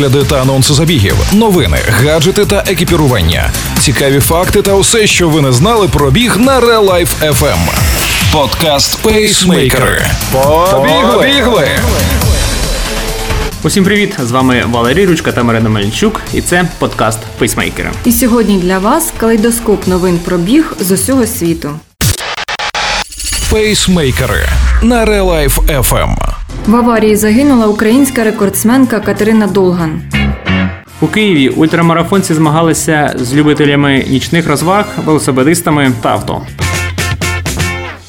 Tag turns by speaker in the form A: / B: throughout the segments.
A: огляди та анонси забігів, новини, гаджети та екіпірування, цікаві факти та усе, що ви не знали про біг на Real Life FM. Подкаст Пейсмейкери. Побігли! Побігли!
B: Усім привіт! З вами Валерій Ручка та Марина Мельничук, і це подкаст Пейсмейкери.
C: І сьогодні для вас калейдоскоп новин про біг з усього світу.
A: Пейсмейкери на Real Life FM.
C: В аварії загинула українська рекордсменка Катерина Долган.
B: У Києві ультрамарафонці змагалися з любителями нічних розваг, велосипедистами та авто.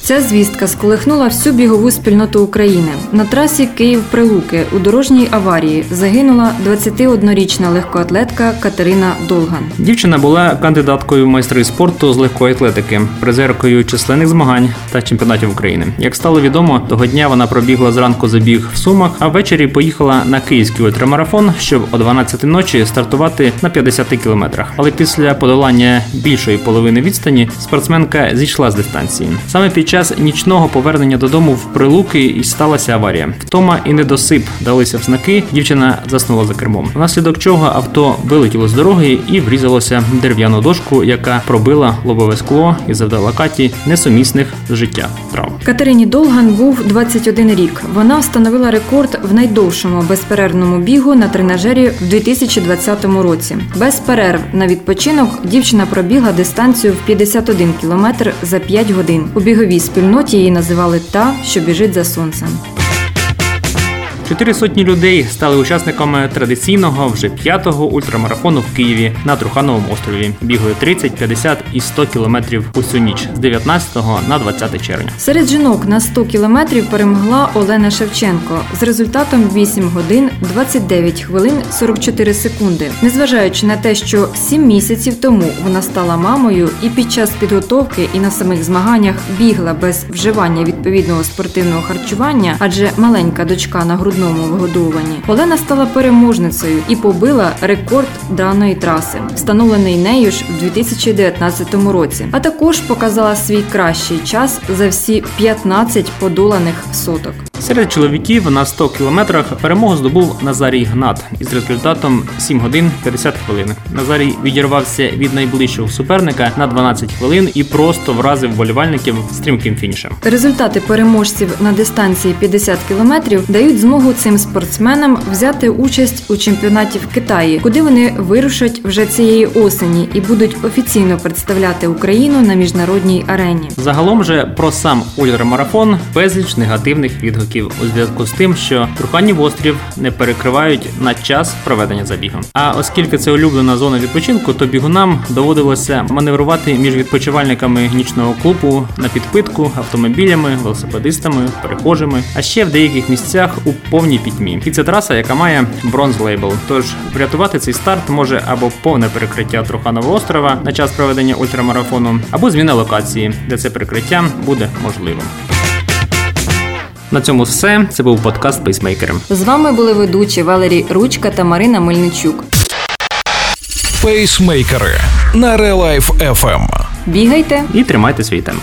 C: Ця звістка сколихнула всю бігову спільноту України. На трасі Київ-Прилуки у дорожній аварії загинула 21-річна легкоатлетка Катерина Долган.
B: Дівчина була кандидаткою в майстри спорту з легкої атлетики, призеркою численних змагань та чемпіонатів України. Як стало відомо, того дня вона пробігла зранку забіг в Сумах, а ввечері поїхала на київський ультрамарафон, щоб о 12 ночі стартувати на 50 кілометрах. Але після подолання більшої половини відстані спортсменка зійшла з дистанції. Саме під час нічного повернення додому в прилуки і сталася аварія. Втома і недосип далися в знаки. Дівчина заснула за кермом. Внаслідок чого авто вилетіло з дороги і врізалося в дерев'яну дошку, яка пробила лобове скло і завдала каті несумісних з життя травм.
C: Катерині Долган був 21 рік. Вона встановила рекорд в найдовшому безперервному бігу на тренажері в 2020 році. Без перерв на відпочинок дівчина пробігла дистанцію в 51 кілометр за 5 годин. У біговій спільноті її називали та, що біжить за сонцем.
B: Чотири сотні людей стали учасниками традиційного вже п'ятого ультрамарафону в Києві на Трухановому острові. Бігли 30, 50 і 100 кілометрів усю ніч з 19 на 20 червня.
C: Серед жінок на 100 кілометрів перемогла Олена Шевченко з результатом 8 годин 29 хвилин 44 секунди. Незважаючи на те, що 7 місяців тому вона стала мамою і під час підготовки і на самих змаганнях бігла без вживання відповідного спортивного харчування, адже маленька дочка на грудному вигодовуванні, Олена стала переможницею і побила рекорд даної траси, встановлений нею ж в 2019 році. А також показала свій кращий час за всі 15 подоланих соток.
B: Серед чоловіків на 100 кілометрах перемогу здобув Назарій Гнат із результатом 7 годин 50 хвилин. Назарій відірвався від найближчого суперника на 12 хвилин і просто вразив вболівальників стрімким фінішем.
C: Результати переможців на дистанції 50 кілометрів дають змогу цим спортсменам взяти участь у чемпіонаті в Китаї, куди вони вирушать вже цієї осені і будуть офіційно представляти Україну на міжнародній арені.
B: Загалом же про сам ультрамарафон безліч негативних відгуків у зв'язку з тим, що Труханів острів не перекривають на час проведення забігу. А оскільки це улюблена зона відпочинку, то бігунам доводилося маневрувати між відпочивальниками нічного клубу на підпитку, автомобілями, велосипедистами, перехожими, а ще в деяких місцях у повній пітьмі. І це траса, яка має бронз лейбл. Тож врятувати цей старт може або повне перекриття Труханового острова на час проведення ультрамарафону, або зміна локації, де це перекриття буде можливим. На цьому все. Це був подкаст Пейсмейкери.
C: З вами були ведучі Валерій Ручка та Марина Мельничук.
A: Пейсмейкери на Real Life FM.
C: Бігайте!
B: І тримайте свій темп.